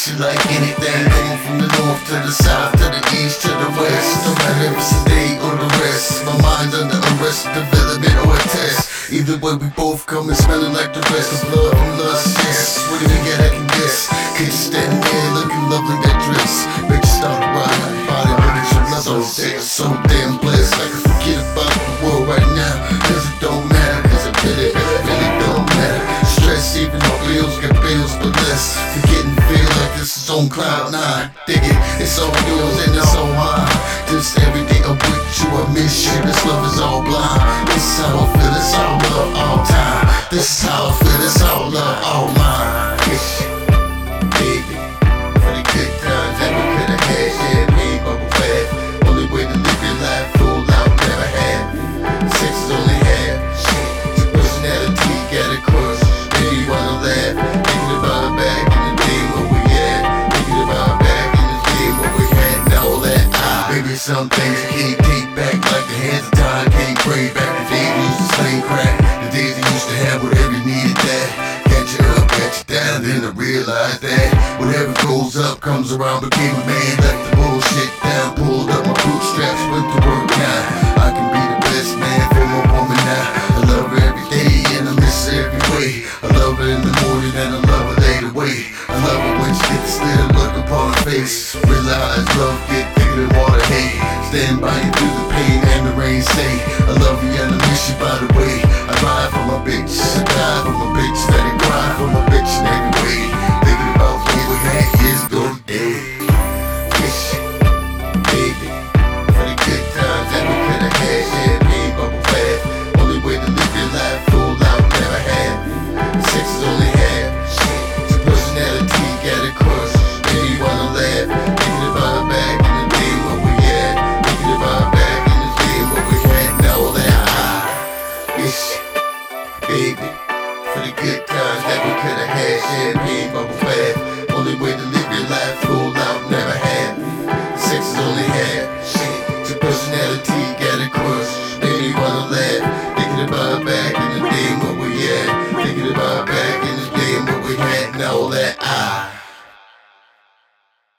embrace you like anything. Going from the north to the south, to the east to the west. No matter if it's a day or the rest. My mind's under arrest, development or a test. Either way, we both come coming smelling like the rest. Of love and lust, yes. What do you get? I can guess. Kids standing there looking lovely, that dress. Make you start to riding, body, but it's another so sick, so on cloud nine. Dig it, it's all yours and it's all mine. Just every day I'm with you, I miss you. This love is all blind. This is how I feel, it's all love, all time. This is how I feel, it's all love, all mine. Some things you can't take back, like the hands of time can't bring back the days we used to sling crack. The days we used to have whatever you needed that. Got you up, got you down, then I realized that whatever goes up comes around. Became a man, left the bullshit down, pulled up my bootstraps, went to work now. I can be the best man for my woman now. I love her every day and I miss her every way. I love her in the morning and I love her later away. I love her when she gets still look upon her face. Realize love get than water, hey. Stand by you through the pain and the rain. Say I love you and I miss you by the way. I ride for my bitch, I die for my bitch, it cry for my bitch every your personality got a crush. Maybe wanna laugh, thinking about back in the day where we at. Thinking about back in the day where we had and all that. I